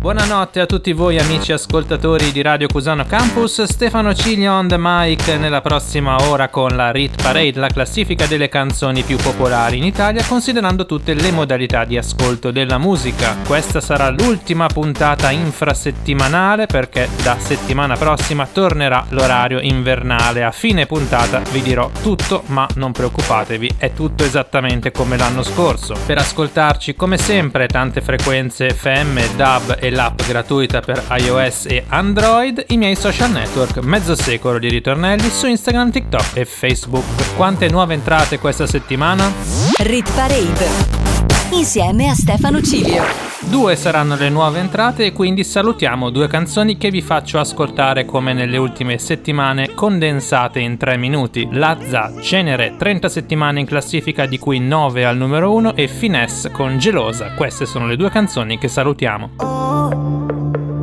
Buonanotte a tutti voi amici ascoltatori di Radio Cusano Campus, Stefano Ciglio on the mic nella prossima ora con la Rit Parade, la classifica delle canzoni più popolari in Italia considerando tutte le modalità di ascolto della musica. Questa sarà l'ultima puntata infrasettimanale perché da settimana prossima tornerà l'orario invernale. A fine puntata vi dirò tutto, ma non preoccupatevi, è tutto esattamente come l'anno scorso. Per ascoltarci come sempre tante frequenze FM, DAB e l'app gratuita per iOS e Android, i miei social network, mezzo secolo di ritornelli su Instagram, TikTok e Facebook. Quante nuove entrate questa settimana? Rit Parade. Insieme a Stefano Cilio. Due saranno le nuove entrate e quindi salutiamo due canzoni che vi faccio ascoltare come nelle ultime settimane condensate in 3 minuti. Lazza, Cenere, 30 settimane in classifica di cui 9 al numero 1 e Finesse con Gelosa. Queste sono le due canzoni che salutiamo. Ho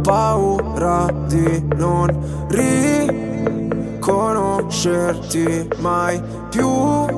paura di non riconoscerti mai più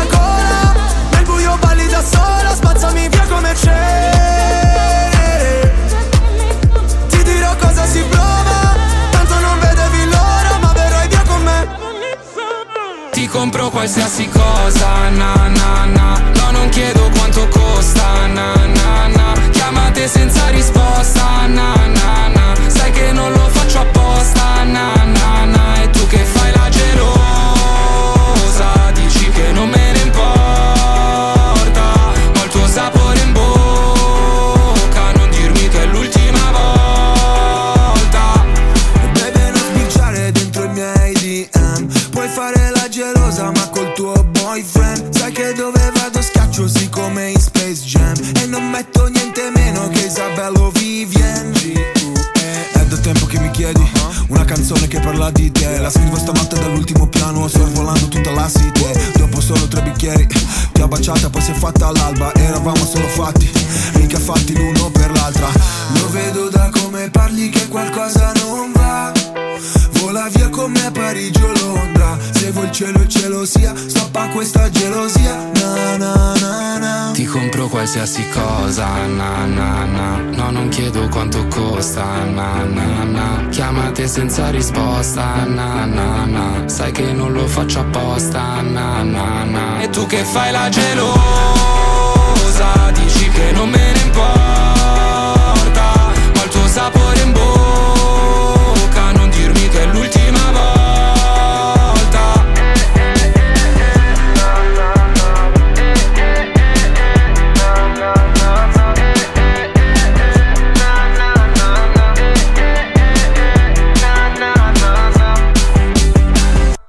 sola Spazzami via come cenere Ti dirò cosa si prova Tanto non vedevi l'ora Ma verrai via con me. Ti compro qualsiasi cosa, na na na. No, non chiedo quanto costa, na na na. Chiamate senza risposta, na na na. Sai che non lo faccio apposta, canzone che parla di te. La scrivo stanotte dall'ultimo piano Sorvolando tutta la city. Dopo solo tre bicchieri Ti ho baciata poi si è fatta all'alba Eravamo solo fatti Mica fatti l'uno per l'altra. Lo vedo da come parli che qualcosa non va. Vola via con me a Parigi o Vuoi il cielo il cielo sia. Stoppa questa gelosia. Na na na na. Ti compro qualsiasi cosa, na na na. No, non chiedo quanto costa, na na na. Chiamate senza risposta, na na na. Sai che non lo faccio apposta, na na na. E tu che fai la gelosa Dici che non me ne importa Ho il tuo sapore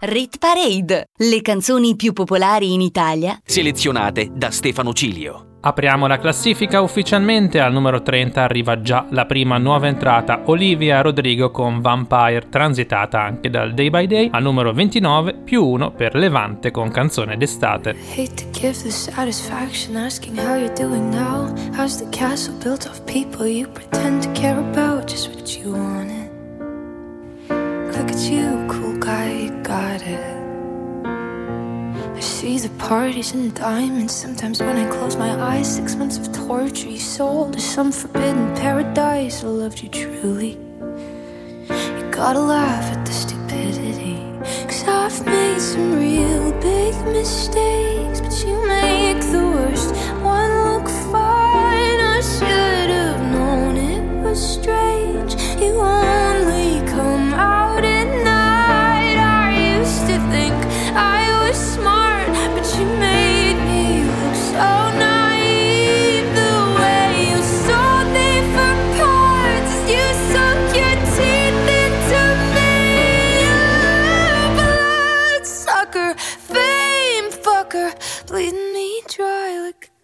Rit Parade. Le canzoni più popolari in Italia. Selezionate da Stefano Cilio. Apriamo la classifica ufficialmente, al numero 30 arriva già la prima nuova entrata Olivia Rodrigo con Vampire, transitata anche dal Day by Day, al numero 29 più 1 per Levante con canzone d'estate. Hate to give the satisfaction asking how you're doing now. How's the castle built of people you pretend to care about? Just what you wanted. Look at you, cool guy, you got it. I see the parties and diamonds. Sometimes when I close my eyes, six months of torture you sold to some forbidden paradise. I loved you truly. You gotta laugh at the stupidity. Cause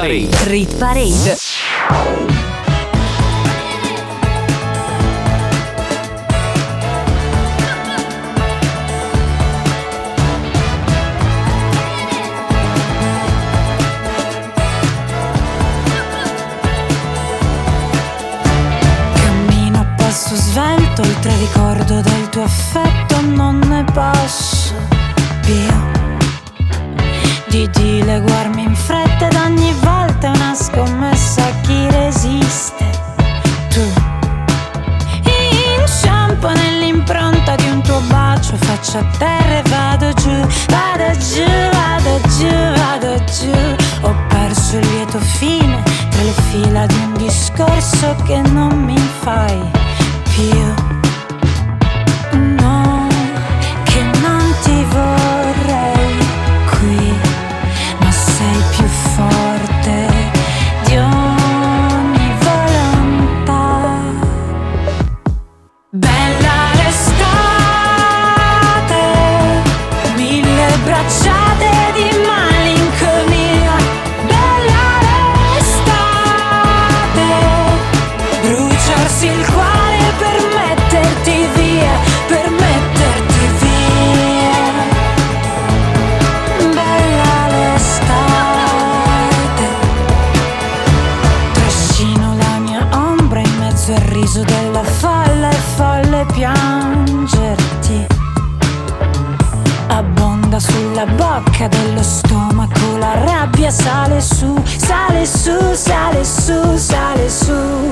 Parade. Rit Parade. sale su, sale su.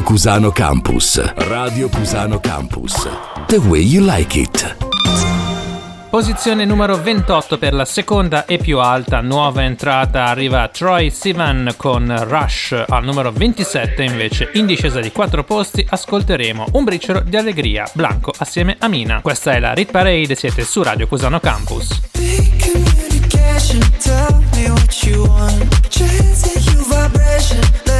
Radio Cusano Campus. Radio Cusano Campus. The way you like it. Posizione numero 28 per la seconda e più alta nuova entrata arriva Troy Sivan con Rush. Al numero 27 invece, in discesa di 4 posti, ascolteremo Un briciolo di allegria, Blanco assieme a Mina. Questa è la Rit Parade, siete su Radio Cusano Campus. Big tell me what you want. Chance at vibration.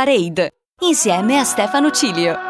Pareid, insieme a Stefano Cilio.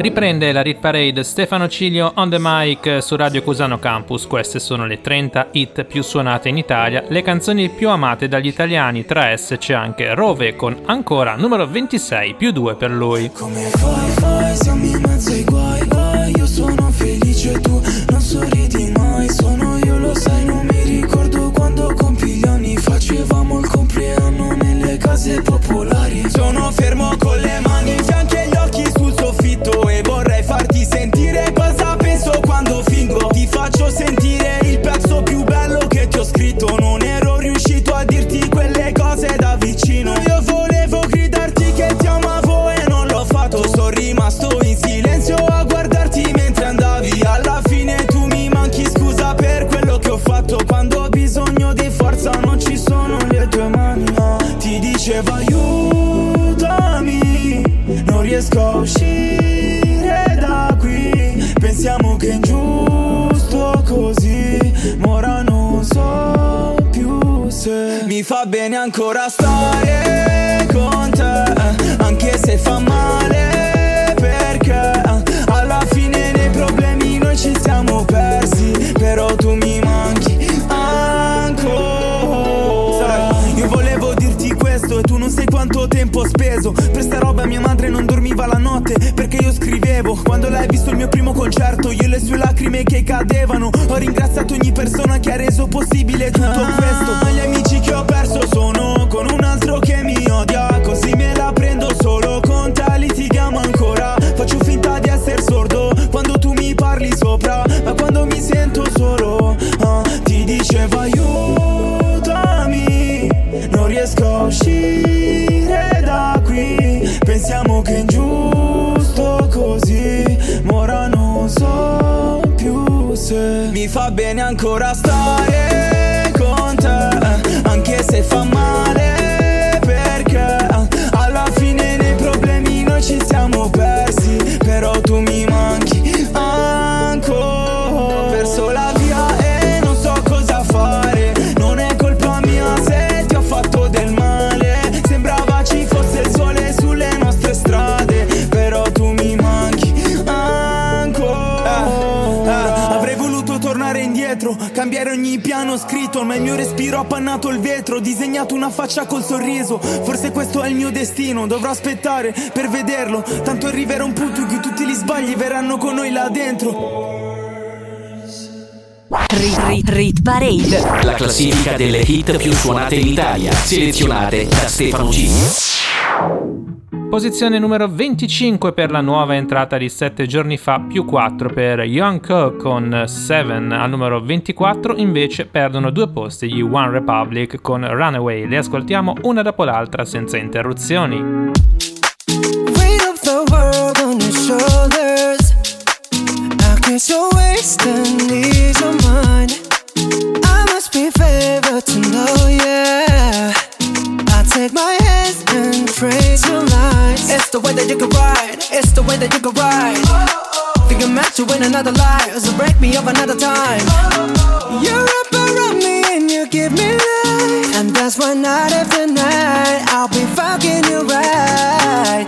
Riprende la Rit Parade Stefano Cilio on the mic su Radio Cusano Campus. Queste sono le 30 hit più suonate in Italia, le canzoni più amate dagli italiani. Tra esse c'è anche Rove con ancora numero 26 più 2 per lui. Come fai, fai, siamo in mezzo ai guai, guai Io sono felice, tu non sorridi mai Sono io, lo sai, non mi ricordo quando compi gli anni Facevamo il compleanno nelle case popolari Sono fermo con riesco a uscire da qui. Pensiamo che è ingiusto così Ma ora non so più se Mi fa bene ancora stare con te. Anche se fa male dormiva la notte Perché io scrivevo. Quando l'hai visto il mio primo concerto Io e le sue lacrime che cadevano. Ho ringraziato ogni persona che ha reso possibile tutto questo fa scritto Ma il mio respiro ha appannato il vetro Ho disegnato una faccia col sorriso Forse questo è il mio destino Dovrò aspettare per vederlo Tanto arriverà un punto in cui tutti gli sbagli Verranno con noi là dentro Rit Rit Rit Parade. La classifica delle hit più suonate in Italia, selezionate da Stefano Cilio. Posizione numero 25 per la nuova entrata di 7 giorni fa, più 4 per Young Co con 7. Al numero 24 invece perdono due posti gli One Republic con Runaway. Le ascoltiamo una dopo l'altra senza interruzioni. It's the way that you can ride. Think I'm meant to win another life, so break me up another time. You're up around me and you give me life, and that's why night after night I'll be fucking you right.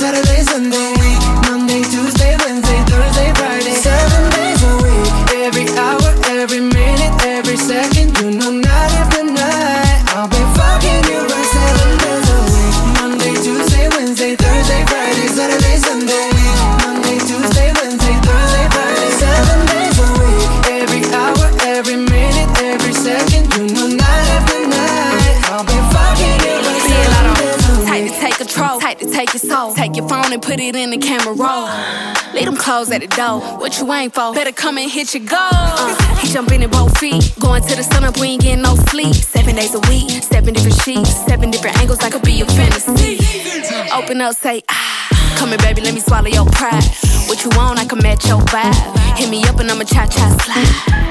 Saturday, Sunday. Monday, Tuesday, Wednesday, Thursday, Friday. Seven days a week. Every hour, every minute, every second. You know, night after night I'll be fucking you right. Seven days a week. Monday, Tuesday, Wednesday, Thursday, Friday, Saturday, Sunday. Monday, Tuesday, Wednesday, Thursday, Friday. Seven days a week. Every hour, every minute, every second. You know, night after night I'll be fucking you right. Seven days a Tight week. to take control, tight to take your soul. Take your phone and put it in the camera roll. Leave them clothes at the door. What you ain't for? Better come and hit your goal. Uh, he jumping in both feet. Going to the sun up, we ain't getting no sleep. Seven days a week, seven different sheets, seven different angles. I could be your fantasy. Open up, say ah. Come here, baby, let me swallow your pride. What you want, I can match your vibe. Hit me up and I'ma cha cha slide.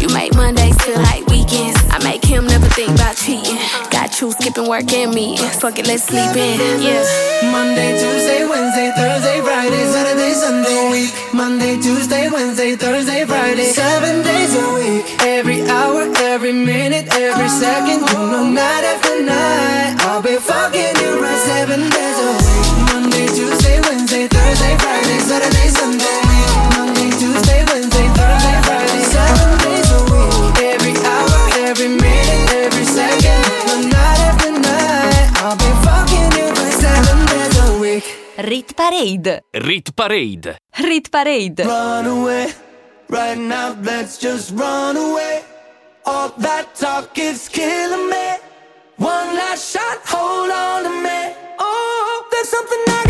You make Mondays feel like weekends. I make him never think about cheating. Got you skipping work and me. Fuck it, let's sleep in. Yeah. Monday, Tuesday, Wednesday, Thursday, Friday, Saturday, Sunday. Week. Monday, Tuesday, Wednesday, Thursday, Friday. Seven days a week. Every hour, every minute, every second. You night after night. I'll be fucking you right seven days a week. Saturday, Sunday. Monday, Tuesday, Wednesday, Thursday, Friday. Seven days a week. Every hour, every minute, every second. You know, night after night. I'll be fucking you right seven days a week. Rit Parade. Rit Parade. Rit Parade. Run away, right now, let's just run away. All that talk is killing me. One last shot, hold on to me. Oh, there's something I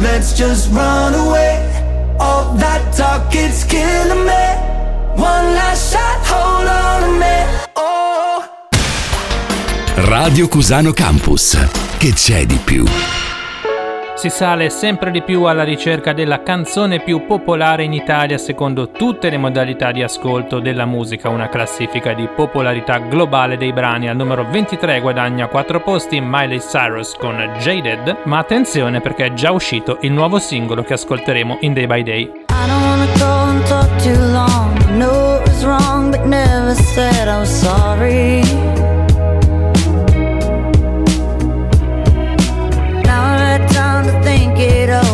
let's just run away. All that talk, it's killing me. One last shot, hold on a minute. Oh. Radio Cusano Campus. Che c'è di più? Si sale sempre di più alla ricerca della canzone più popolare in Italia secondo tutte le modalità di ascolto della musica, una classifica di popolarità globale dei brani. Al numero 23 guadagna 4 posti Miley Cyrus con Jaded, ma attenzione perché è già uscito il nuovo singolo che ascolteremo in Day by Day. I don't. To think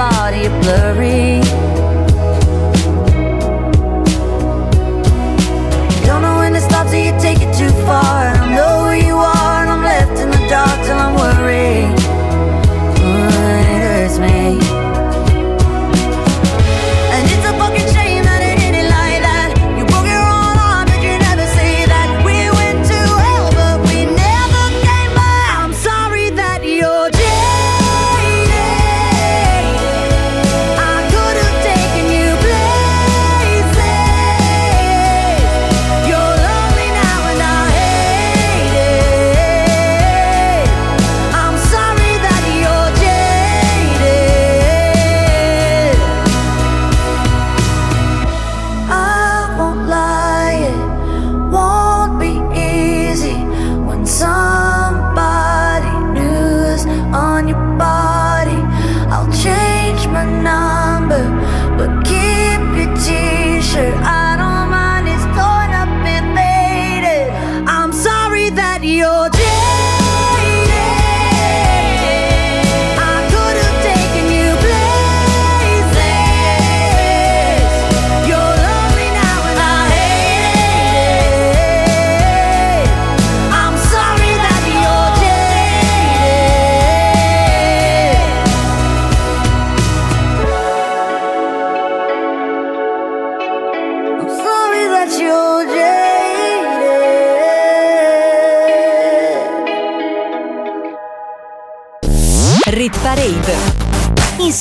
body a blur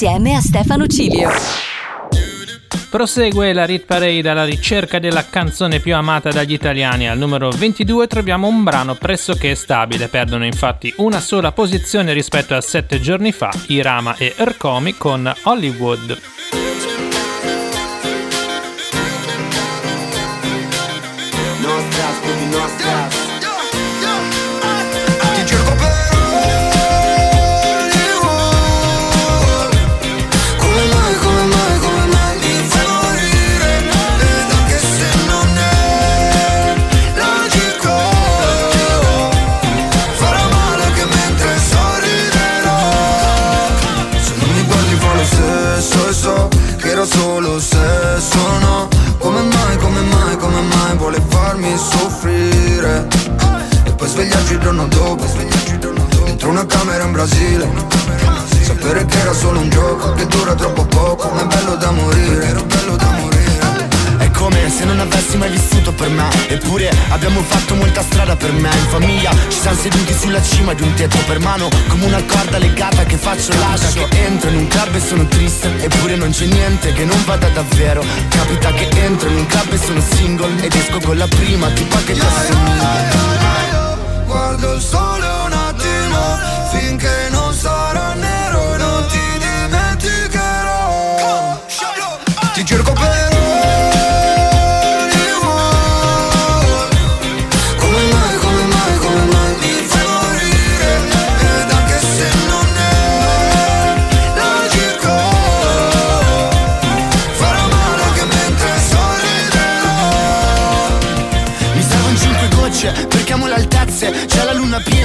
insieme a Stefano Cilio. Prosegue la Rit Parade alla ricerca della canzone più amata dagli italiani. Al numero 22 troviamo un brano pressoché stabile, perdono infatti una sola posizione rispetto a sette giorni fa, Irama e Ercomi con Hollywood. Giorno dopo Dentro una camera in Brasile. Sapere che era solo un gioco Che dura troppo poco Ma è bello da morire. Era bello da morire È come se non avessi mai vissuto per me. Eppure abbiamo fatto molta strada per me. In famiglia ci siamo seduti sulla cima di un tetto per mano Come una corda legata che faccio lascio Che entro in un club e sono triste Eppure non c'è niente che non vada davvero. Capita che entro in un club e sono single Ed esco con la prima tipa che ti assomiglia Guardo il sole un attimo Finché non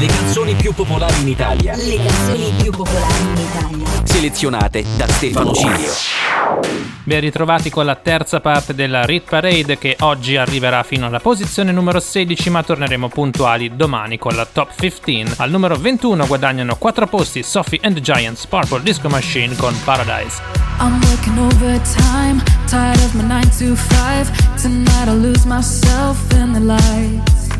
Le canzoni più popolari in Italia. Le canzoni più popolari in Italia. Selezionate da Stefano Cilio. Ben ritrovati con la terza parte della Rit Parade che oggi arriverà fino alla posizione numero 16 ma torneremo puntuali domani con la top 15. Al numero 21 guadagnano 4 posti Sophie and the Giants Purple Disco Machine con Paradise. I'm working overtime, tired of my 9 to 5. Tonight I'll lose myself in the lights.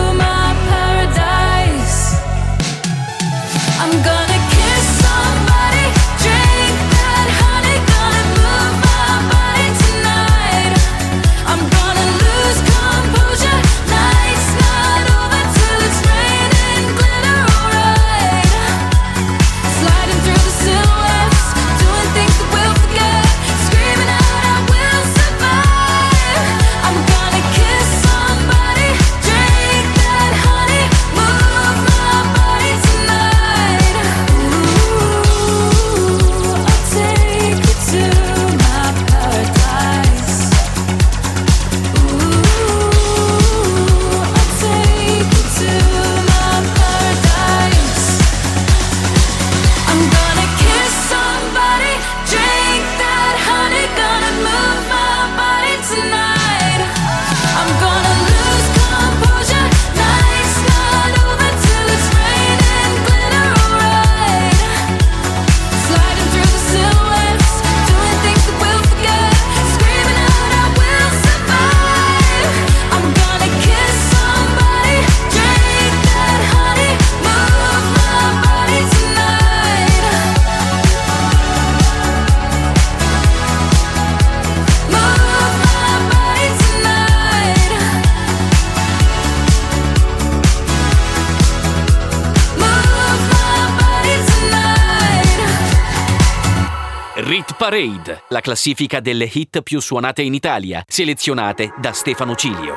Parade, la classifica delle hit più suonate in Italia, selezionate da Stefano Cilio.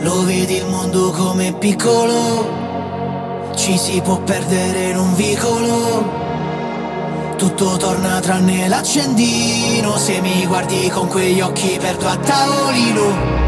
Lo vedi il mondo come piccolo, ci si può perdere in un vicolo. Tutto torna tranne l'accendino, se mi guardi con quegli occhi perdo a tavolino.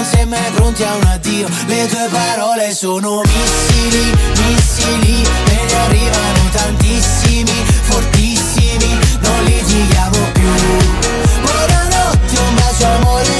Non mai pronti a un addio. Le tue parole sono missili, missili Me ne arrivano tantissimi, fortissimi Non litighiamo più. Buonanotte, un bacio amore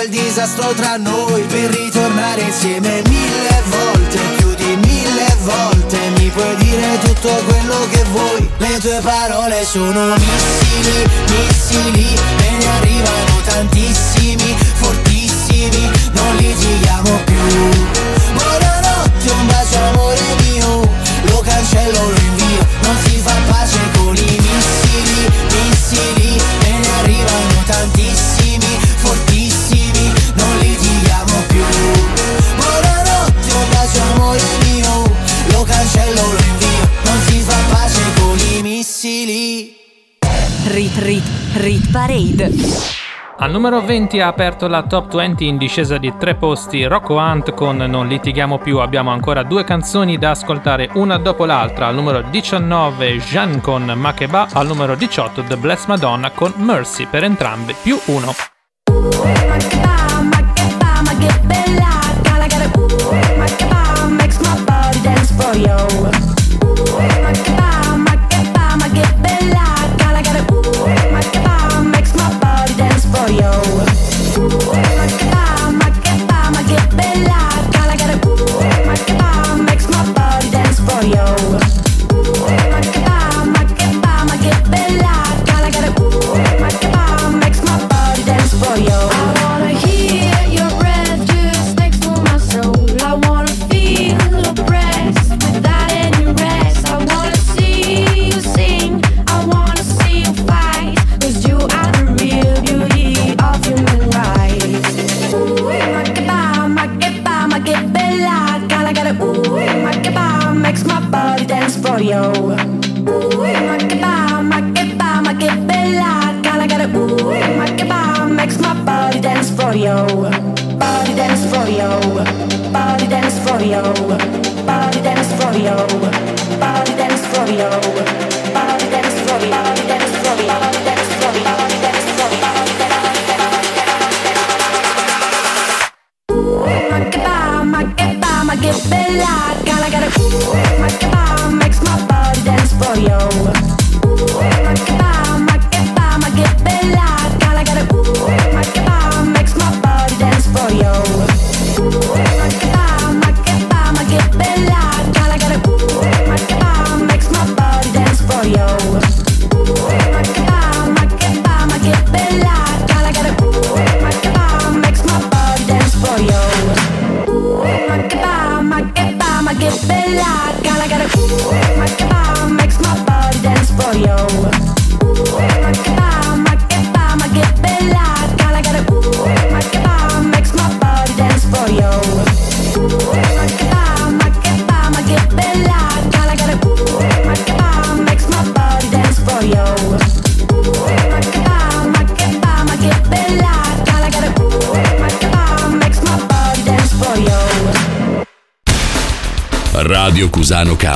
disastro tra noi Per ritornare insieme mille volte Più di mille volte. Mi puoi dire tutto quello che vuoi Le tue parole sono missili, missili Me ne arrivano tantissimi, fortissimi Non litighiamo più. Buonanotte, un bacio amore mio Lo cancello, lo invio Non si fa pace con i missili, missili Rit Parade. Al numero 20 ha aperto la top 20 in discesa di tre posti Rocco Hunt con Non litighiamo più. Abbiamo ancora due canzoni da ascoltare una dopo l'altra. Al numero 19 Jean con Makeba, al numero 18 The Blessed Madonna con Mercy per entrambe più uno. I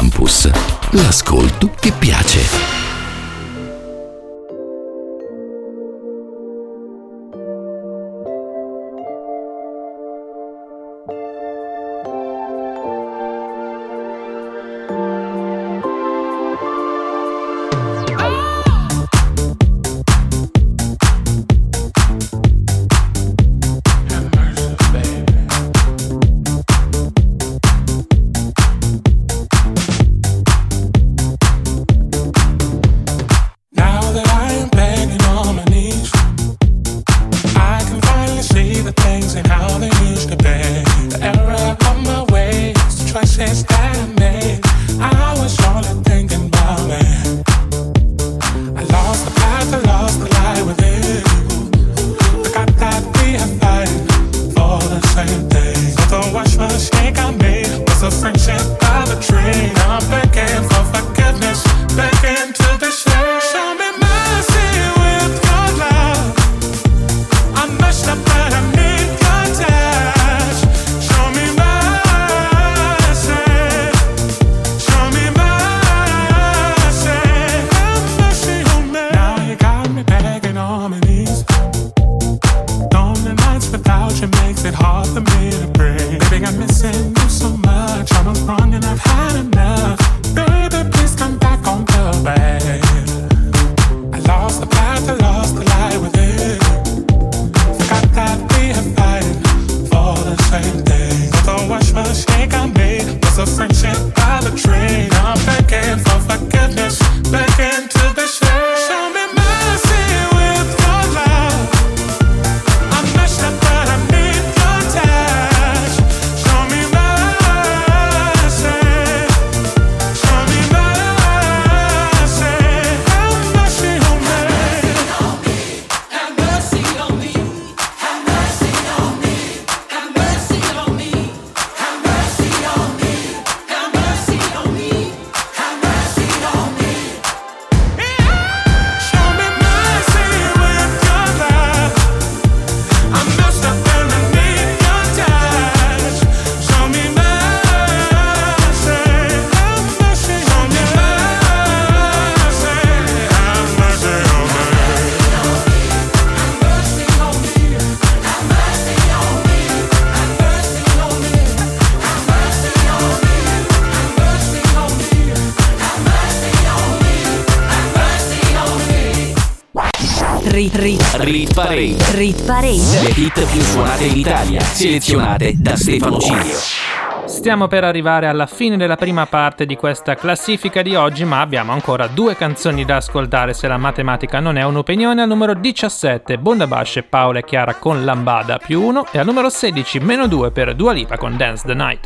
Campus, l'ascolto che piace. Rit, rit, rit parade. Le hit più suonate in Italia, selezionate da Stefano Cilio. Stiamo per arrivare alla fine della prima parte di questa classifica di oggi, ma abbiamo ancora due canzoni da ascoltare se la matematica non è un'opinione. Al numero 17 Bondabash e Paola e Chiara con Lambada più 1 e al numero 16 meno 2 per Dua Lipa con Dance the Night.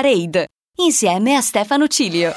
Parade, insieme a Stefano Cilio.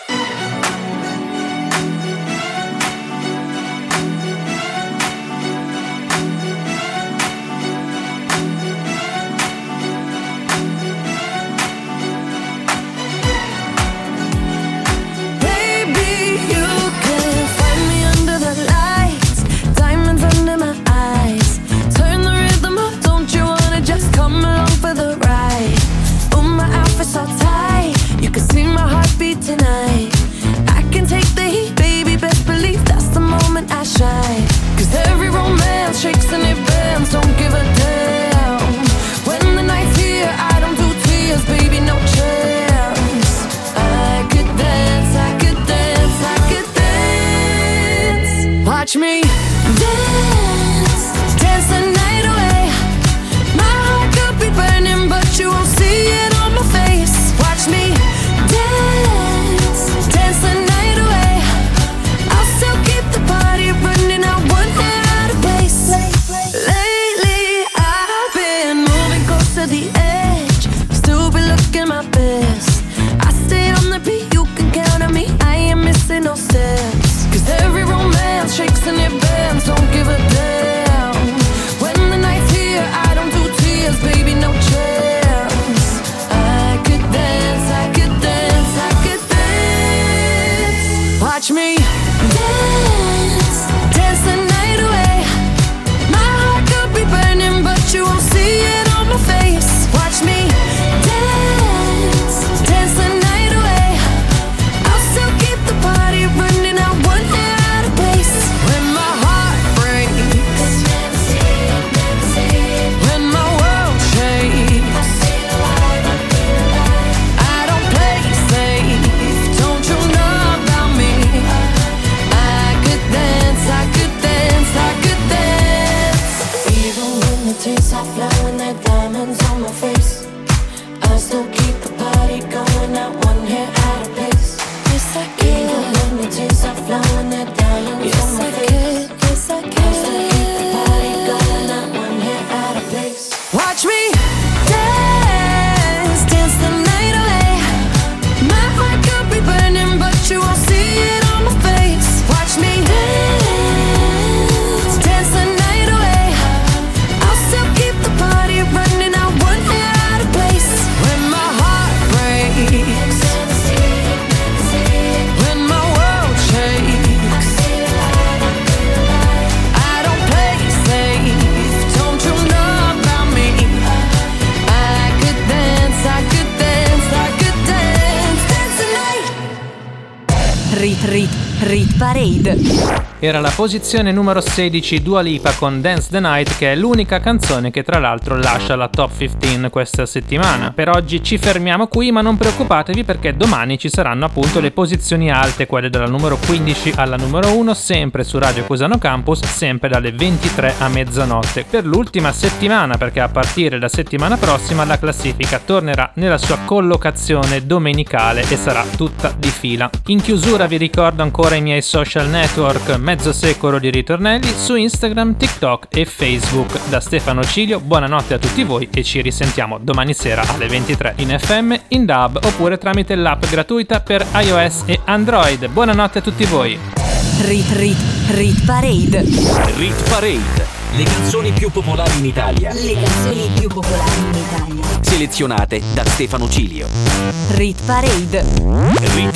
posizione numero 16 Dua Lipa con Dance the Night che è l'unica canzone che tra l'altro lascia la top 15 questa settimana. Per oggi ci fermiamo qui ma non preoccupatevi perché domani ci saranno appunto le posizioni alte, quelle dalla numero 15 alla numero 1 sempre su Radio Cusano Campus, sempre dalle 23 a mezzanotte. Per l'ultima settimana perché a partire da settimana prossima la classifica tornerà nella sua collocazione domenicale e sarà tutta di fila. In chiusura vi ricordo ancora i miei social network, mezzo secolo coro di ritornelli su Instagram, TikTok e Facebook. Da Stefano Cilio, buonanotte a tutti voi e ci risentiamo domani sera alle 23 in FM, in DAB oppure tramite l'app gratuita per iOS e Android. Buonanotte a tutti voi. Rit Rit Rit Parade. Rit Parade. Le canzoni più popolari in Italia. Le canzoni più popolari in Italia. Selezionate da Stefano Cilio. Rit Parade. Rit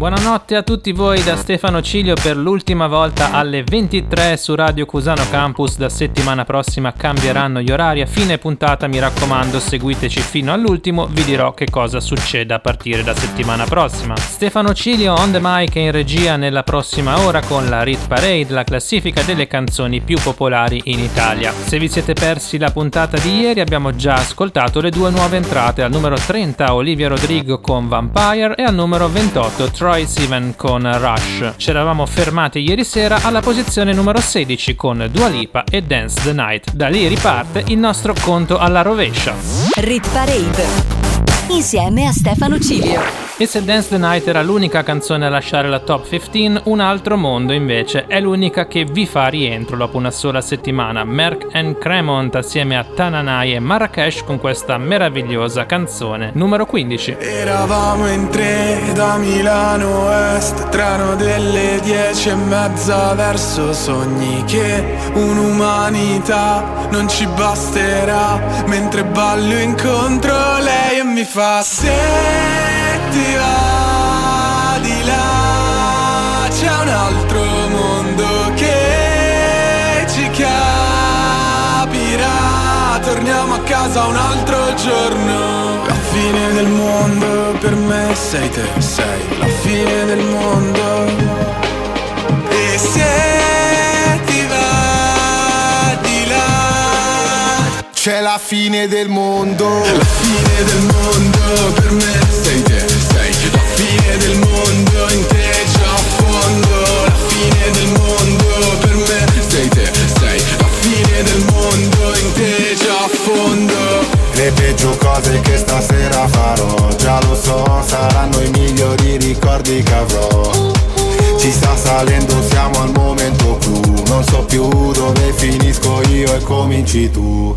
Buonanotte a tutti voi da Stefano Cilio per l'ultima volta alle 23 su Radio Cusano Campus. Da settimana prossima cambieranno gli orari. A fine puntata mi raccomando seguiteci fino all'ultimo, vi dirò che cosa succede a partire da settimana prossima. Stefano Cilio on the mic e in regia nella prossima ora con la Rit Parade, la classifica delle canzoni più popolari in Italia. Se vi siete persi la puntata di ieri abbiamo già ascoltato le due nuove entrate, al numero 30 Olivia Rodrigo con Vampire e al numero 28 Troy Sivan con Rush. Ci eravamo fermati ieri sera alla posizione numero 16 con Dua Lipa e Dance the Night. Da lì riparte il nostro conto alla rovescia. Rit Parade. Insieme a Stefano Cilio. E se Dance the Night era l'unica canzone a lasciare la top 15, Un altro mondo invece è l'unica che vi fa rientro dopo una sola settimana. Merck and Cremont assieme a Tananai e Marrakesh con questa meravigliosa canzone numero 15. Eravamo in tre da Milano Est Treno delle dieci e mezza verso sogni Che un'umanità non ci basterà Mentre ballo incontro lei e mi fa Se ti va di là C'è un altro mondo che ci capirà. Torniamo a casa un altro giorno. La fine del mondo per me sei te, sei la fine del mondo C'è la fine del mondo. La fine del mondo per me sei te, sei la fine del mondo in te già a fondo La fine del mondo per me sei te, sei. La fine del mondo in te già a fondo Le peggio cose che stasera farò Già lo so, saranno i migliori ricordi che avrò. Ci sta salendo, siamo al momento clou. Non so più dove finisco io e cominci tu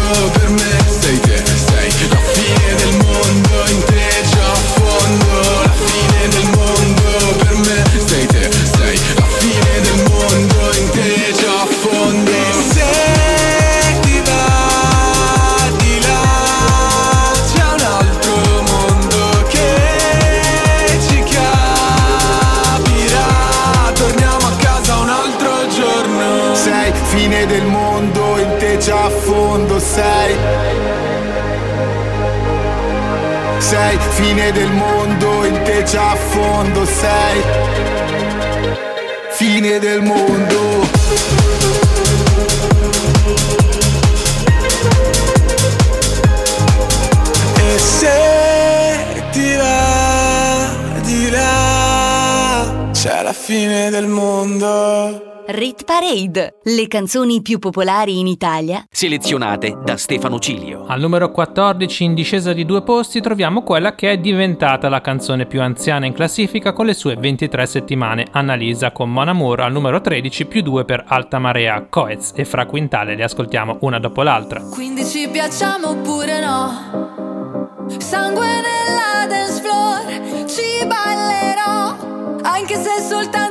fine del mondo, in te a fondo sei. Fine del mondo. E se ti va di là c'è la fine del mondo Rit Parade. Le canzoni più popolari in Italia. Selezionate da Stefano Cilio. Al numero 14 in discesa di due posti troviamo quella che è diventata la canzone più anziana in classifica con le sue 23 settimane, Annalisa con Mon Amour al numero 13 più 2 per Alta Marea, Coez e Fra Quintale, le ascoltiamo una dopo l'altra. Quindi ci piacciamo oppure no? Sangue nella dance floor, ci ballerò, anche se soltanto.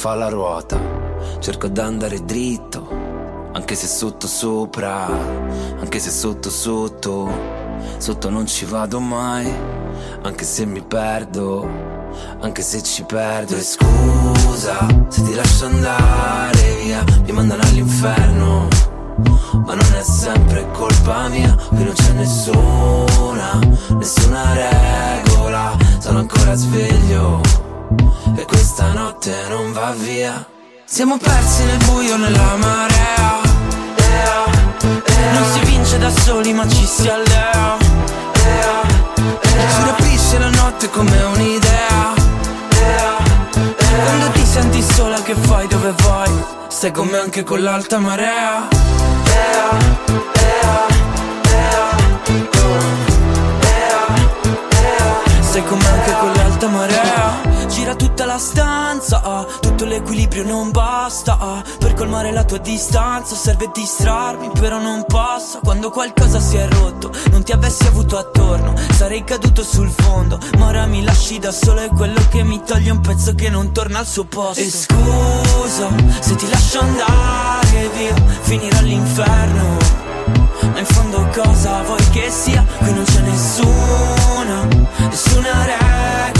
fa la ruota. Cerco d'andare dritto, anche se sotto sopra, anche se sotto sotto. Sotto non ci vado mai, anche se mi perdo, anche se ci perdo. E scusa se ti lascio andare via, mi mandano all'inferno. Ma non è sempre colpa mia, qui non c'è nessuna, nessuna regola. Sono ancora sveglio e questa notte non va via. Siamo persi nel buio, nella marea. Non si vince da soli ma ci si allea. Si rapisce la notte come un'idea. Quando ti senti sola che fai dove vai? Stai con me anche con l'alta marea. Sei la stanza ah, Tutto l'equilibrio non basta ah, Per colmare la tua distanza Serve distrarmi però non passa Quando qualcosa si è rotto Non ti avessi avuto attorno Sarei caduto sul fondo Ma ora mi lasci da solo È quello che mi toglie un pezzo che non torna al suo posto. E scusa se ti lascio andare via Finirò all'inferno ma in fondo cosa vuoi che sia? Qui non c'è nessuna, nessuna regola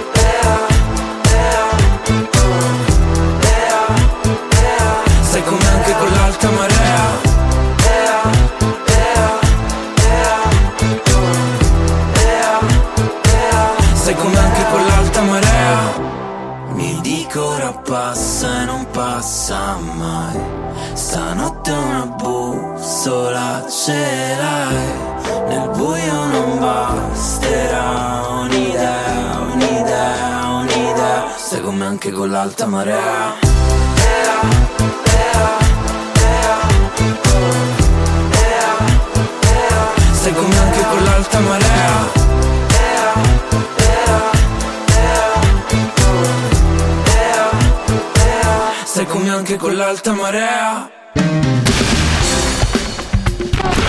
l'hai Nel buio non basterà un'idea, un'idea, un'idea. Stai con me anche con l'alta marea. Stai con me anche con l'alta marea. Neanche con l'alta marea.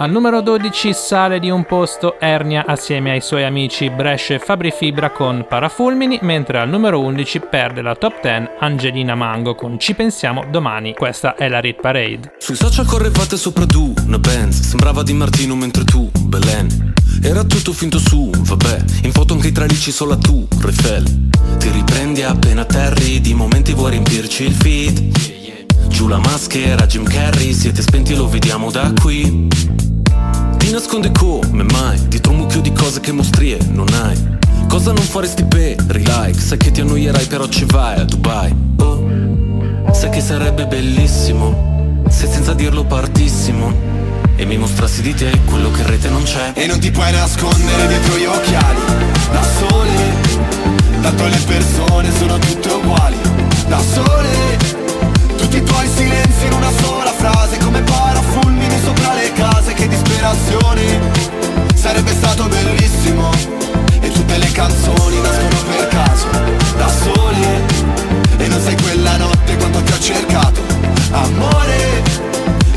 Al numero 12 sale di un posto Ernia assieme ai suoi amici Brescia e Fabri Fibra con Parafulmini, mentre al numero 11 perde la top 10 Angelina Mango con Ci pensiamo domani. Questa è la Rit Parade. Sui social correvate sopra tu, una Benz Sembrava Di Martino mentre tu, Belen. Era tutto finto su, vabbè. In foto anche i tralicci solo a tu, Refel Ti riprendi appena terri Di momenti vuoi riempirci il feed. Giù la maschera, Jim Carrey. Siete spenti lo vediamo da qui Ti nasconde come mai? Dietro un mucchio di cose che mostrie non hai. Cosa non faresti per like Sai che ti annoierai però ci vai a Dubai. Oh, sai che sarebbe bellissimo Se senza dirlo partissimo E mi mostrassi di te quello che in rete non c'è. E non ti puoi nascondere dietro gli occhiali. Da sole Tanto le persone sono tutte uguali. Da sole Tutti i tuoi silenzi in una sola frase Come sopra le case Che disperazione Sarebbe stato bellissimo. E tutte le canzoni nascono per caso Da soli. E non sai quella notte quanto ti ho cercato. Amore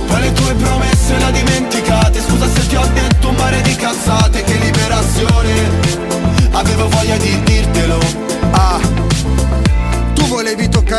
Poi le tue promesse ho dimenticate. Scusa se ti ho detto un mare di cazzate Che liberazione. Avevo voglia di dirtelo. Ah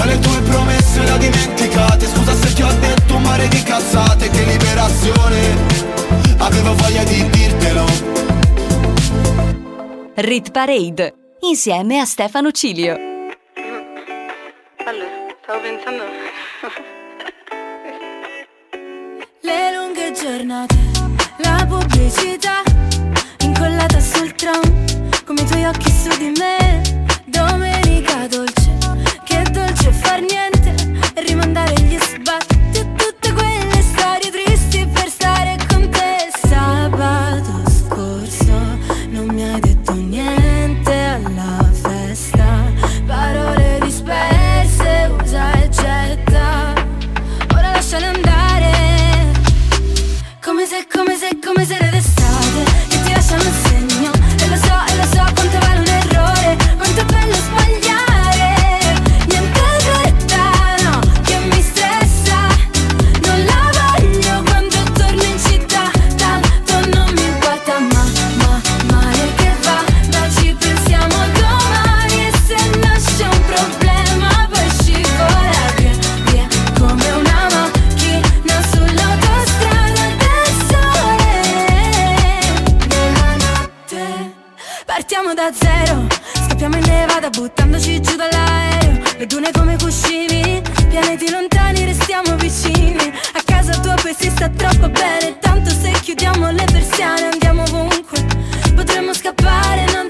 Poi le tue promesse le ho dimenticate Scusa se ti ho detto un mare di cazzate Che liberazione Avevo voglia di dirtelo Rit Parade insieme a Stefano Cilio. Allora, stavo pensando. Le lunghe giornate, la pubblicità incollata sul tram, come i tuoi occhi su di me. Domenica dolce, dolce far niente rimandare gli sbatti Scappiamo in nevada buttandoci giù dall'aereo. Le dune come cuscini Pianeti lontani restiamo vicini. Sta troppo bene Tanto se chiudiamo le persiane andiamo ovunque. Potremmo scappare non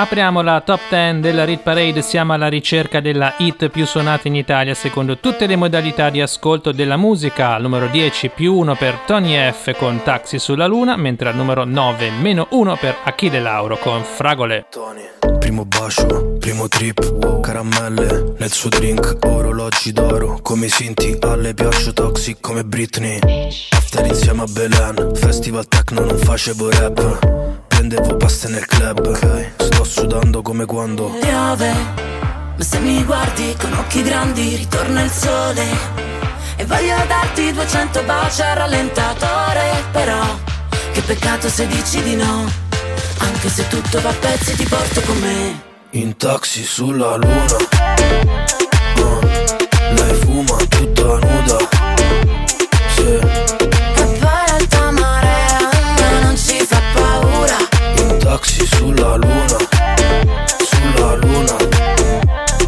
Apriamo la top 10 della Rit Parade, siamo alla ricerca della hit più suonata in Italia secondo tutte le modalità di ascolto della musica. Al numero 10 più 1 per Tony F con Taxi sulla Luna, mentre al numero 9 meno 1 per Achille Lauro con Fragole. Primo bacio, primo trip, caramelle nel suo drink, orologi d'oro, come i Sinti, alle piaccio toxic come Britney. After insieme a Belen, festival techno non facevo rap, prendevo paste nel club, sto sudando come quando piove, ma se mi guardi con occhi grandi ritorna il sole e voglio darti 200 baci al rallentatore, però che peccato se dici di no, anche se tutto va a pezzi ti porto con me. in taxi sulla luna. Uh, lei fuma tutta nuda. Taxi sulla luna, sulla luna.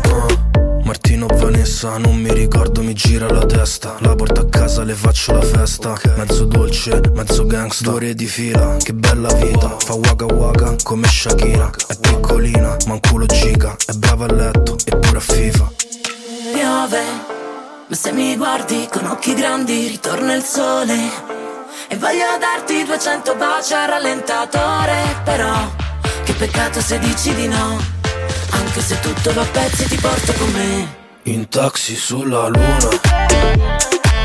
Uh, Martino Vanessa, non mi ricordo, mi gira la testa. La porto a casa, le faccio la festa. Mezzo dolce, mezzo gangsta. Ore di fila, che bella vita. Fa waka waka come Shakira. È piccolina, ma un culo giga. È brava a letto, eppure a FIFA. Piove, ma se mi guardi con occhi grandi ritorna il sole. E voglio darti 200 baci al rallentatore, però che peccato se dici di no. Anche se tutto va a pezzi ti porto con me. In taxi sulla luna.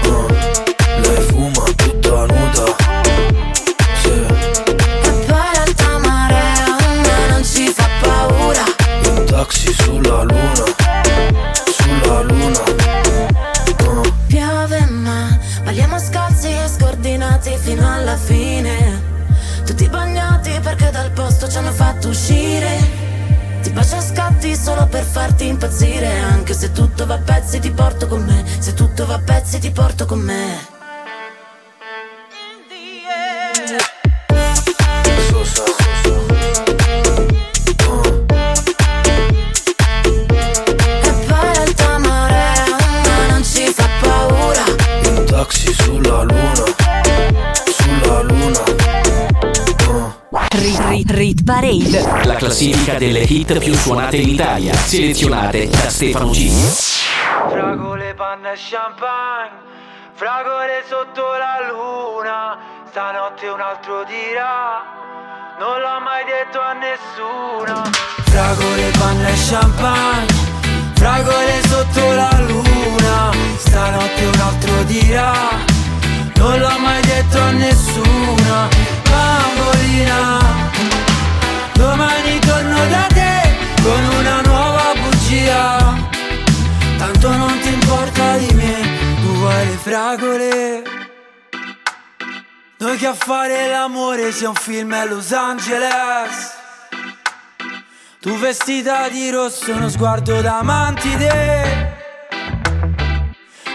Uh, lei fuma tutta nuda. Sì. E poi l'alta marea a me non ci fa paura. In taxi sulla luna, sulla Ti bacio a scatti solo per farti impazzire Anche se tutto va a pezzi ti porto con me. Se tutto va a pezzi ti porto con me. Taxi sulla luna, sulla luna. Rit Rit Rit Parade. La classifica delle hit più suonate in Italia. Selezionate da Stefano Cilio. Fragole, panna e champagne Fragole sotto la luna Stanotte un altro dirà Non l'ho mai detto a nessuno Fragole, panna e champagne Fragole sotto la luna Stanotte un altro dirà Non l'ho mai detto a nessuno bambolina. Domani torno da te con una nuova bugia. Tanto non ti importa di me, tu vuoi le fragole. Noi che a fare l'amore sia un film a Los Angeles. Tu vestita di rosso, uno sguardo da te.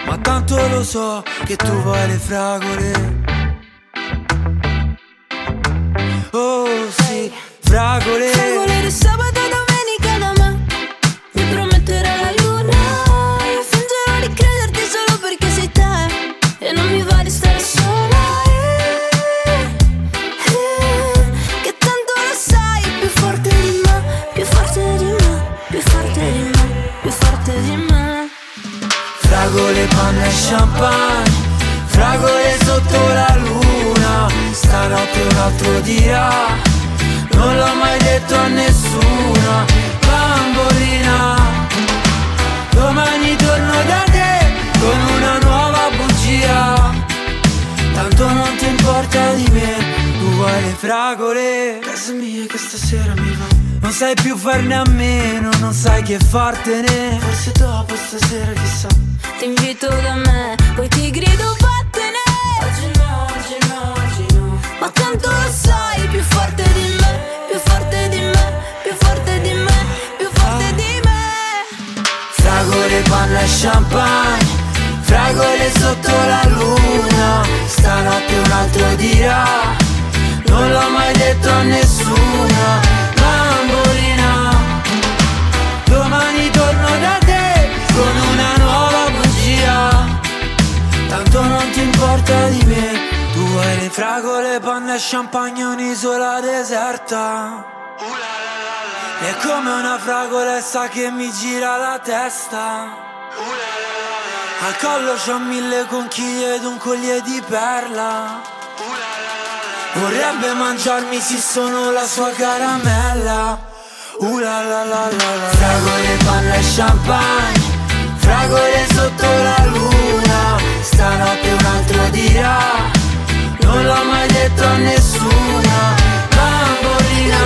Ma tanto lo so che tu vuoi le fragole. Fragole. Fragole di sabato domenica da me Mi prometterà la luna. Io fingerò di crederti solo perché sei te E non mi va di stare sola. Eh, eh, Che tanto lo sai Più forte di me Più forte di me Più forte di me Più forte di me. Fragole, panna e champagne Fragole sotto la luna. Stanotte un altro dirà Non l'ho mai detto a nessuna Bambolina. Domani torno da te Con una nuova bugia. Tanto non ti importa di me Tu vuoi le fragole. Casa mia che stasera mi va. Non sai più farne a meno Non sai che fartene. Forse dopo stasera chissà. Ti invito da me Poi ti grido vattene Oggi no, oggi no, oggi no. Ma tanto lo sai Più forte forte di me Più forte di me Più forte di me. Fragole, panna e champagne Fragole sotto la luna. Stanotte un altro dirà Non l'ho mai detto a nessuna Bambolina Domani torno da te Con una nuova bugia. Tanto non ti importa di me vuoi le fragole, panna e champagne Un'isola deserta. È come una fragolessa che mi gira la testa. Al collo c'ho mille conchiglie ed un collier di perla. Vorrebbe mangiarmi se sono la sua caramella. Uh la la la la Fragole, panna e champagne Fragole sotto la luna. Stanotte un altro dirà Non l'ho mai detto a nessuna Bambolina.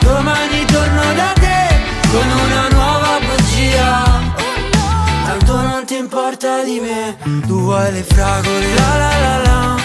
Domani torno da te con una nuova bugia. Tanto non ti importa di me Tu vuoi le fragole la la la La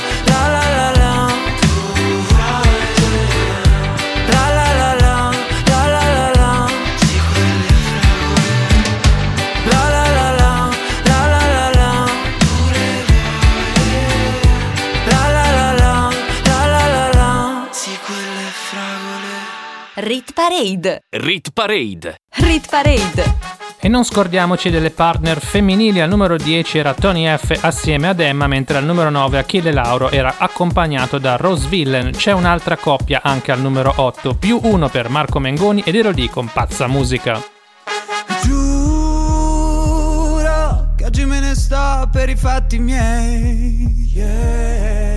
Rit Parade. Rit Parade. Rit Parade. E non scordiamoci delle partner femminili, al numero 10 era Tony F assieme ad Emma, mentre al numero 9 Achille Lauro era accompagnato da Rose Villain. C'è un'altra coppia anche al numero 8, più uno per Marco Mengoni ed ero lì con Pazza Musica. Giuro che oggi me ne sto per i fatti miei. Yeah.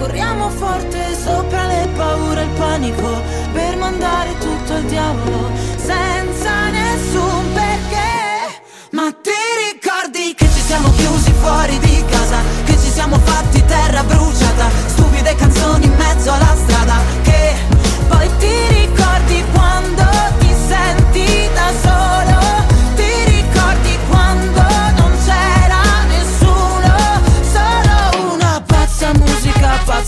Corriamo forte sopra le paure e il panico Per mandare tutto al diavolo Senza nessun perché Ma ti ricordi che ci siamo chiusi fuori di casa? Che ci siamo fatti terra bruciata? Stupide canzoni in mezzo alla strada Che Poi ti ricordi quando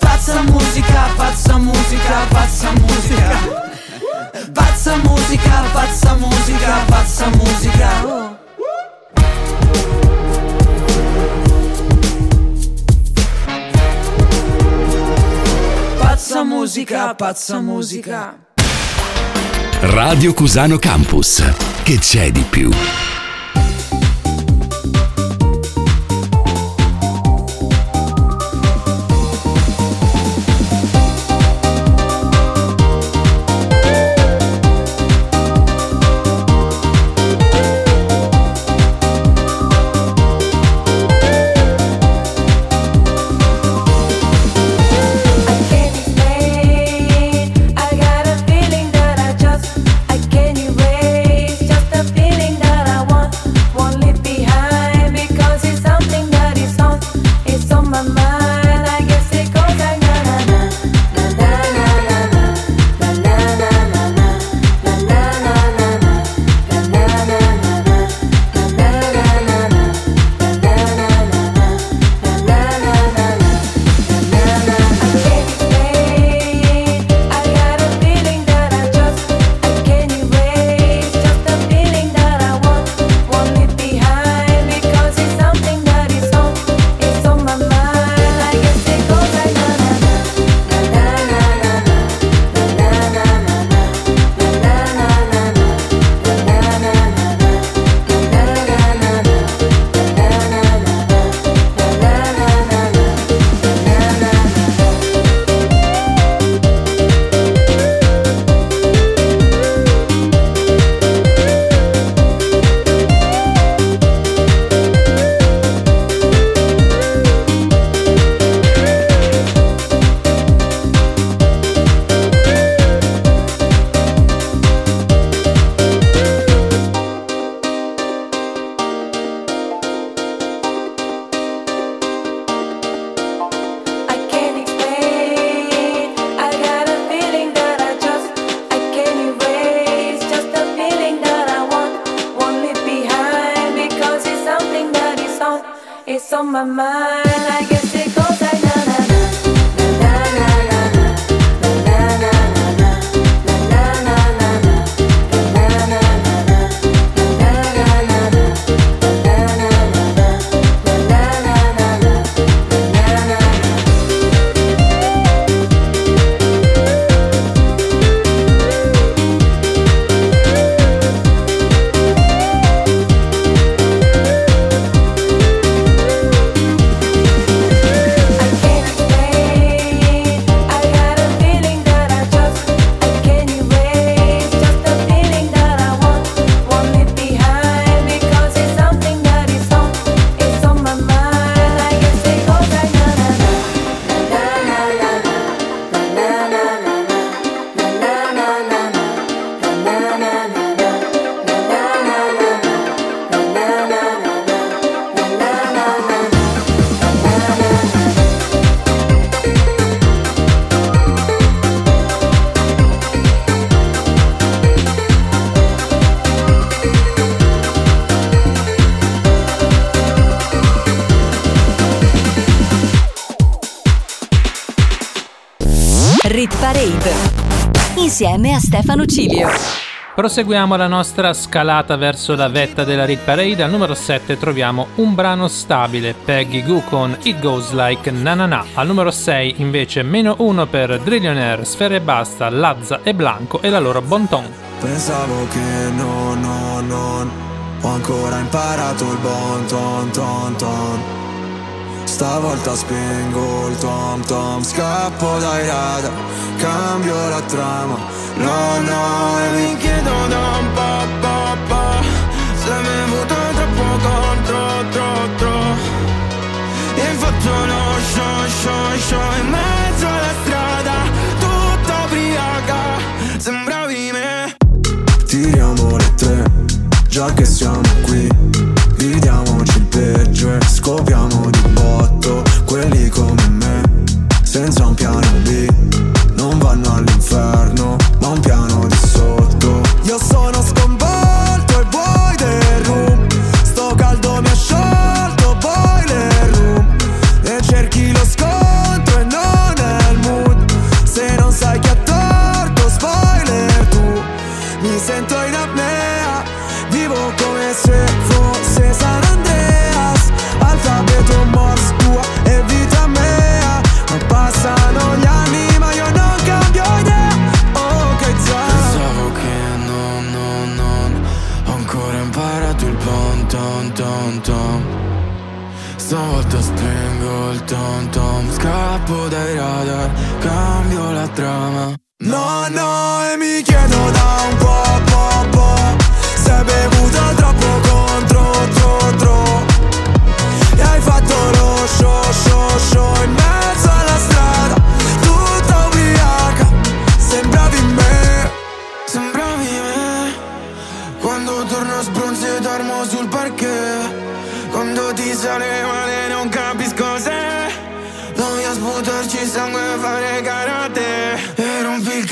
Pazza musica, pazza musica, pazza musica Pazza musica, pazza musica, pazza musica Pazza musica, pazza musica Radio Cusano Campus. Che c'è di più? Insieme a Stefano Cilio. Proseguiamo la nostra scalata verso la vetta della Rit Parade. Al numero 7 troviamo un brano stabile, Peggy Goo con It Goes Like Na Na Na. Al numero 6 invece meno 1 per Drillionaire, Sfere e Basta, Lazza e Blanco e la loro Bon Ton. Pensavo che no, no, no, non Ho ancora imparato il bon ton ton ton Stavolta spengo il tom tom Scappo dai radar, cambio la trama. No, no, e mi chiedo da un po', po', po' Se mi è venuto troppo contro, tro, tro. E hai fatto lo show, show, show In mezzo alla strada, tutta ubriaca Sembravi me Tiriamo le tre, già che siamo qui Vediamoci il peggio e scopriamo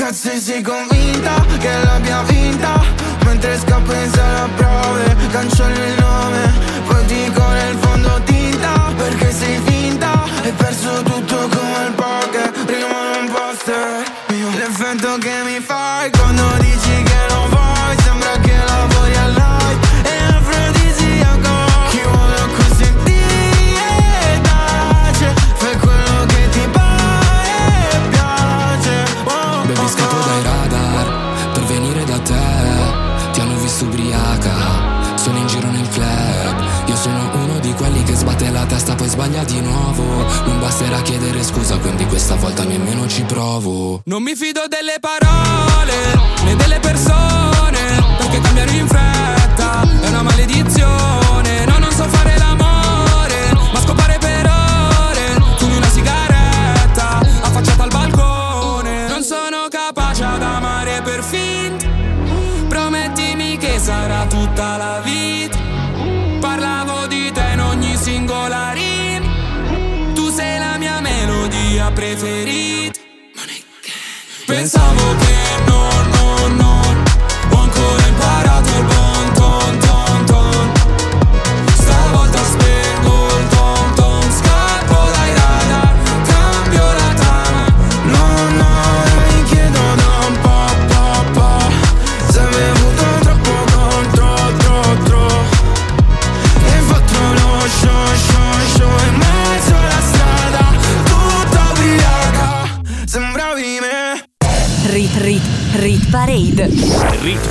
cazzo sei convinta che l'abbia vinta. Mentre scappo in sala prove Cancello il nome Poi dico Basterà chiedere scusa, quindi questa volta nemmeno ci provo. Non mi fido delle parole né delle persone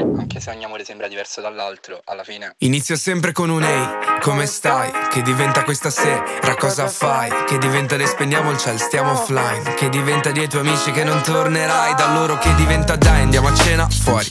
Anche se ogni amore sembra diverso dall'altro, alla fine Inizio sempre con un ehi, come stai? Che diventa questa sera, cosa fai? Che diventa de spegniamo il ciel, stiamo offline Che diventa dei tuoi amici che non tornerai Da loro che diventa dai, andiamo a cena fuori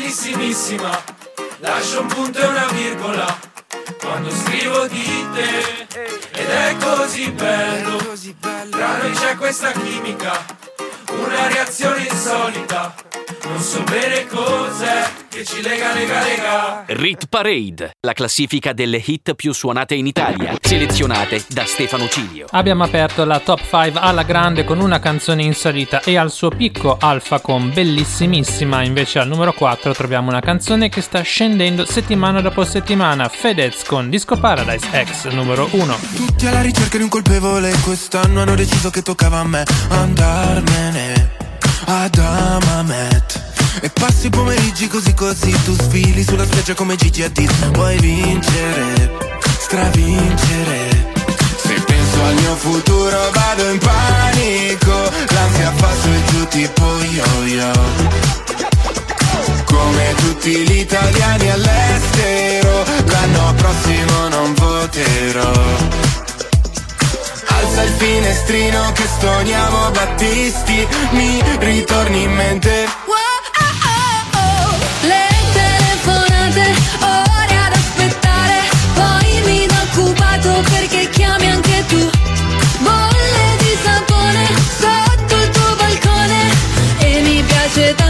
Bellissimissima. Lascio un punto e una virgola quando scrivo di te. Ed è così bello, tra noi c'è questa chimica, una reazione insolita. Non so bene cos'è che ci lega, lega, lega. Rit Parade, la classifica delle hit più suonate in Italia, selezionate da Stefano Cilio. Abbiamo aperto la top 5 alla grande con una canzone insolita e al suo picco Alfa con bellissimissima. Invece al numero 4 troviamo una canzone che sta scendendo settimana dopo settimana. Fedez con Disco Paradise X numero 1. Tutti alla ricerca di un colpevole Quest'anno hanno deciso che toccava a me Andarmene ad Amamet. E passi i pomeriggi così così Tu sfili sulla spiaggia come Gigi Hadid. Vuoi vincere, stravincere. Se penso al mio futuro vado in panico. L'ansia fa su e giù tipo yo-yo. Come tutti gli italiani all'estero L'anno prossimo non voterò Alza finestrino che stoniamo Battisti Mi ritorni in mente. Le telefonate, ore ad aspettare, poi mi do occupato perché chiami anche tu. Bolle di sapone sotto il tuo balcone. E mi piace tanto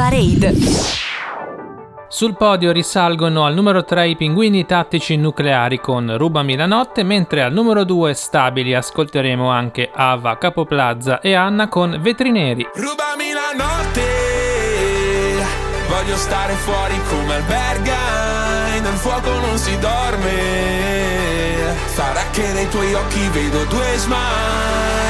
Parade. Sul podio risalgono al numero 3 i pinguini tattici nucleari con Rubami la notte, mentre al numero 2 stabili ascolteremo anche Ava Capoplaza e Anna con Vetri Neri. Rubami la notte, voglio stare fuori come albergai, nel fuoco non si dorme, sarà che nei tuoi occhi vedo due smile.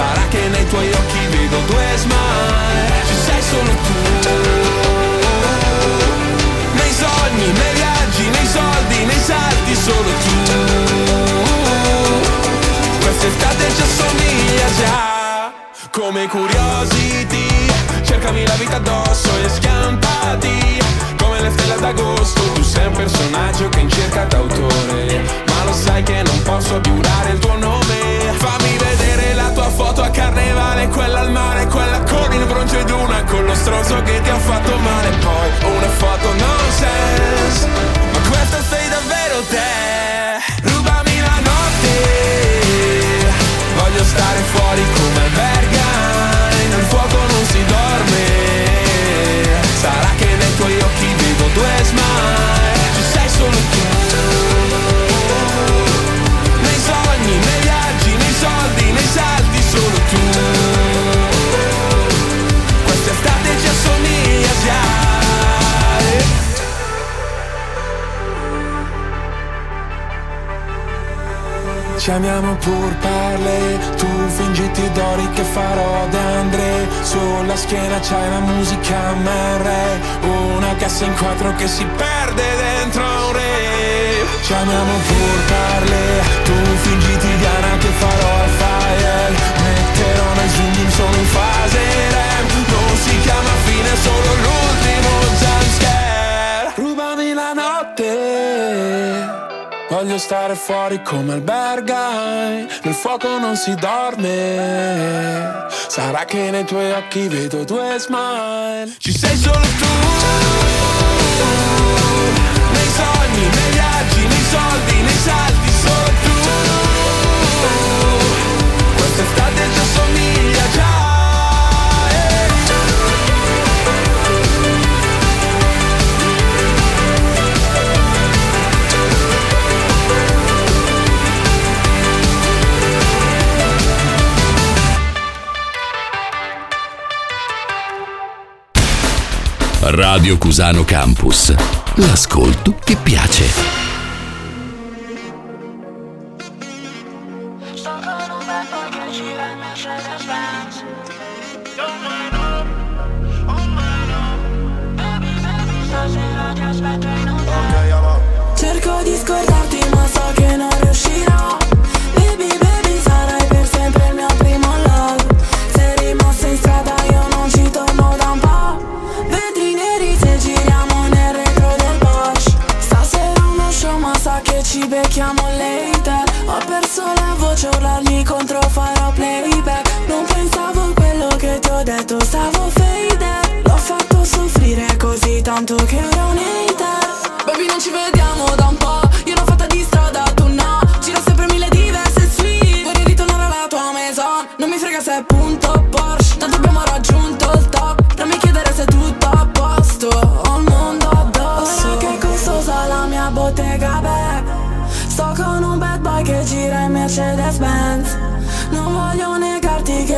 Sarà che nei tuoi occhi vedo due smile. Ci sei solo tu. Nei sogni, nei viaggi, nei soldi, nei salti Solo tu Come curiosity. Cercami la vita addosso e schiampati. Come le stelle d'agosto Tu sei un personaggio che in cerca d'autore. Ma lo sai che non posso giurare il tuo nome. Fammi vedere la tua foto a carnevale Quella al mare, quella con il bronzo ed una Con lo stronzo che ti ha fatto male. Poi una foto nonsense Ma questa sei davvero te. Rubami la notte. Voglio stare fuori come albergai Ci amiamo pur parle, tu fingiti d'ori che farò d'Andre Sulla schiena c'hai la musica MR Una cassa in quattro che si perde dentro un re. Ci amiamo pur parle, tu fingiti Diana che farò al fire. Metterò nel zoom solo in fase REM. Non si chiama fine, solo l'ultimo Voglio stare fuori come albergai. Nel fuoco non si dorme. Sarà che nei tuoi occhi vedo due smile. Ci sei solo tu. Nei sogni, nei viaggi, nei soldi, nei salti Solo tu. Quest'estate Radio Cusano Campus. L'ascolto che piace. Becchiamo later Ho perso la voce urlarmi contro farò playback. Non pensavo a quello che ti ho detto stavo faded L'ho fatto soffrire così tanto che ora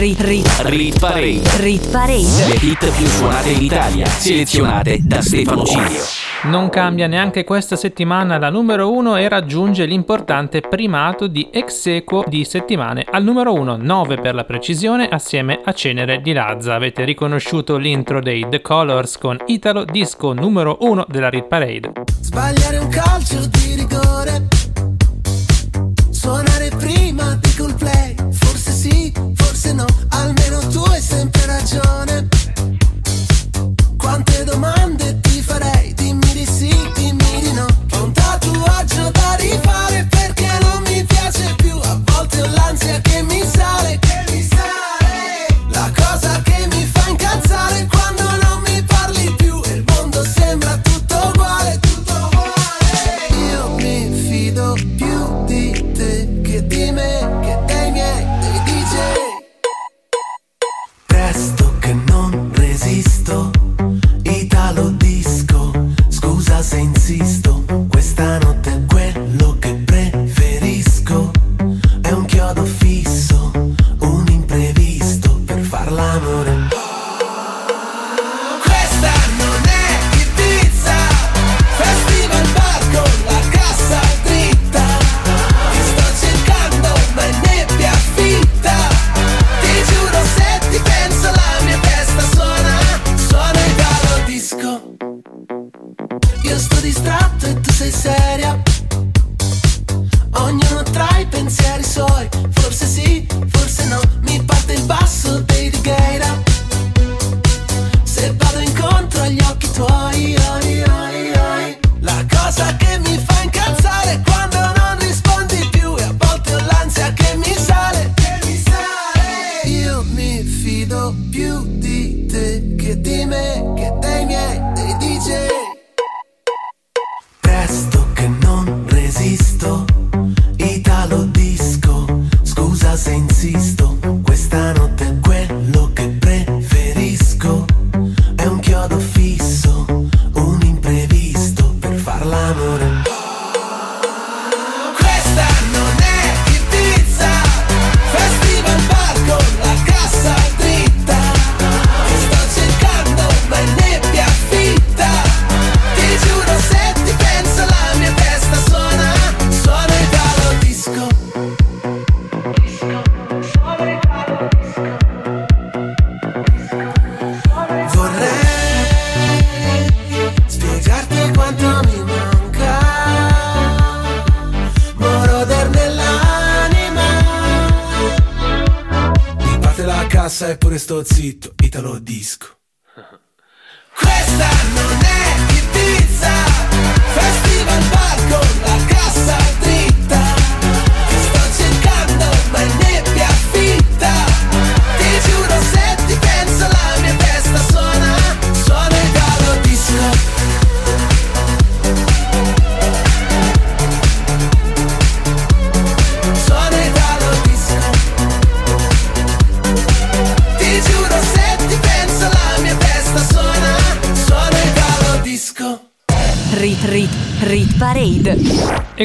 Rit, rit, Rit Parade. rit parade. Le hit più suonate in Italia, selezionate da Stefano Cilio. Non cambia neanche questa settimana la numero 1 e raggiunge l'importante primato di ex equo di settimane al numero 1, 9 per la precisione, assieme a Cenere di Lazza. Avete riconosciuto l'intro dei The Colors con Italo Disco numero 1 della Rit Parade. Sbagliare un calcio di rigore Suonare prima di col play Forse sì, forse no Almeno tu hai sempre ragione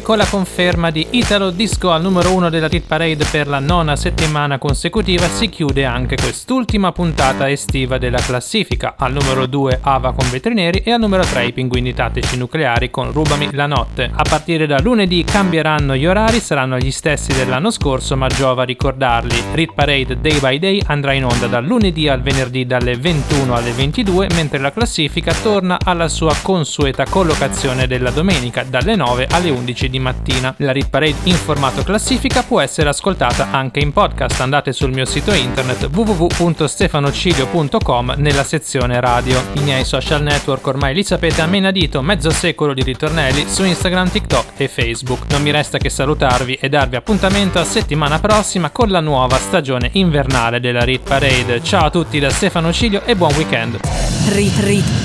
con la conferma di Italo Disco al numero 1 della Rit Parade per la nona settimana consecutiva si chiude anche quest'ultima puntata estiva della classifica. Al numero 2 Ava con Vetri Neri e al numero 3 i Pinguini Tattici Nucleari con Rubami la notte. A partire da lunedì cambieranno gli orari, saranno gli stessi dell'anno scorso ma giova ricordarli. Rit Parade Day by Day andrà in onda dal lunedì al venerdì dalle 21 alle 22 mentre la classifica torna alla sua consueta collocazione della domenica dalle 9 alle 11 di mattina. La Rit Parade in formato classifica può essere ascoltata anche in podcast. Andate sul mio sito internet www.stefanocilio.com nella sezione radio. I miei social network ormai li sapete a menadito, mezzo secolo di ritornelli su Instagram, TikTok e Facebook. Non mi resta che salutarvi e darvi appuntamento a settimana prossima con la nuova stagione invernale della Rit Parade. Ciao a tutti da Stefano Cilio e buon weekend. Rit Rit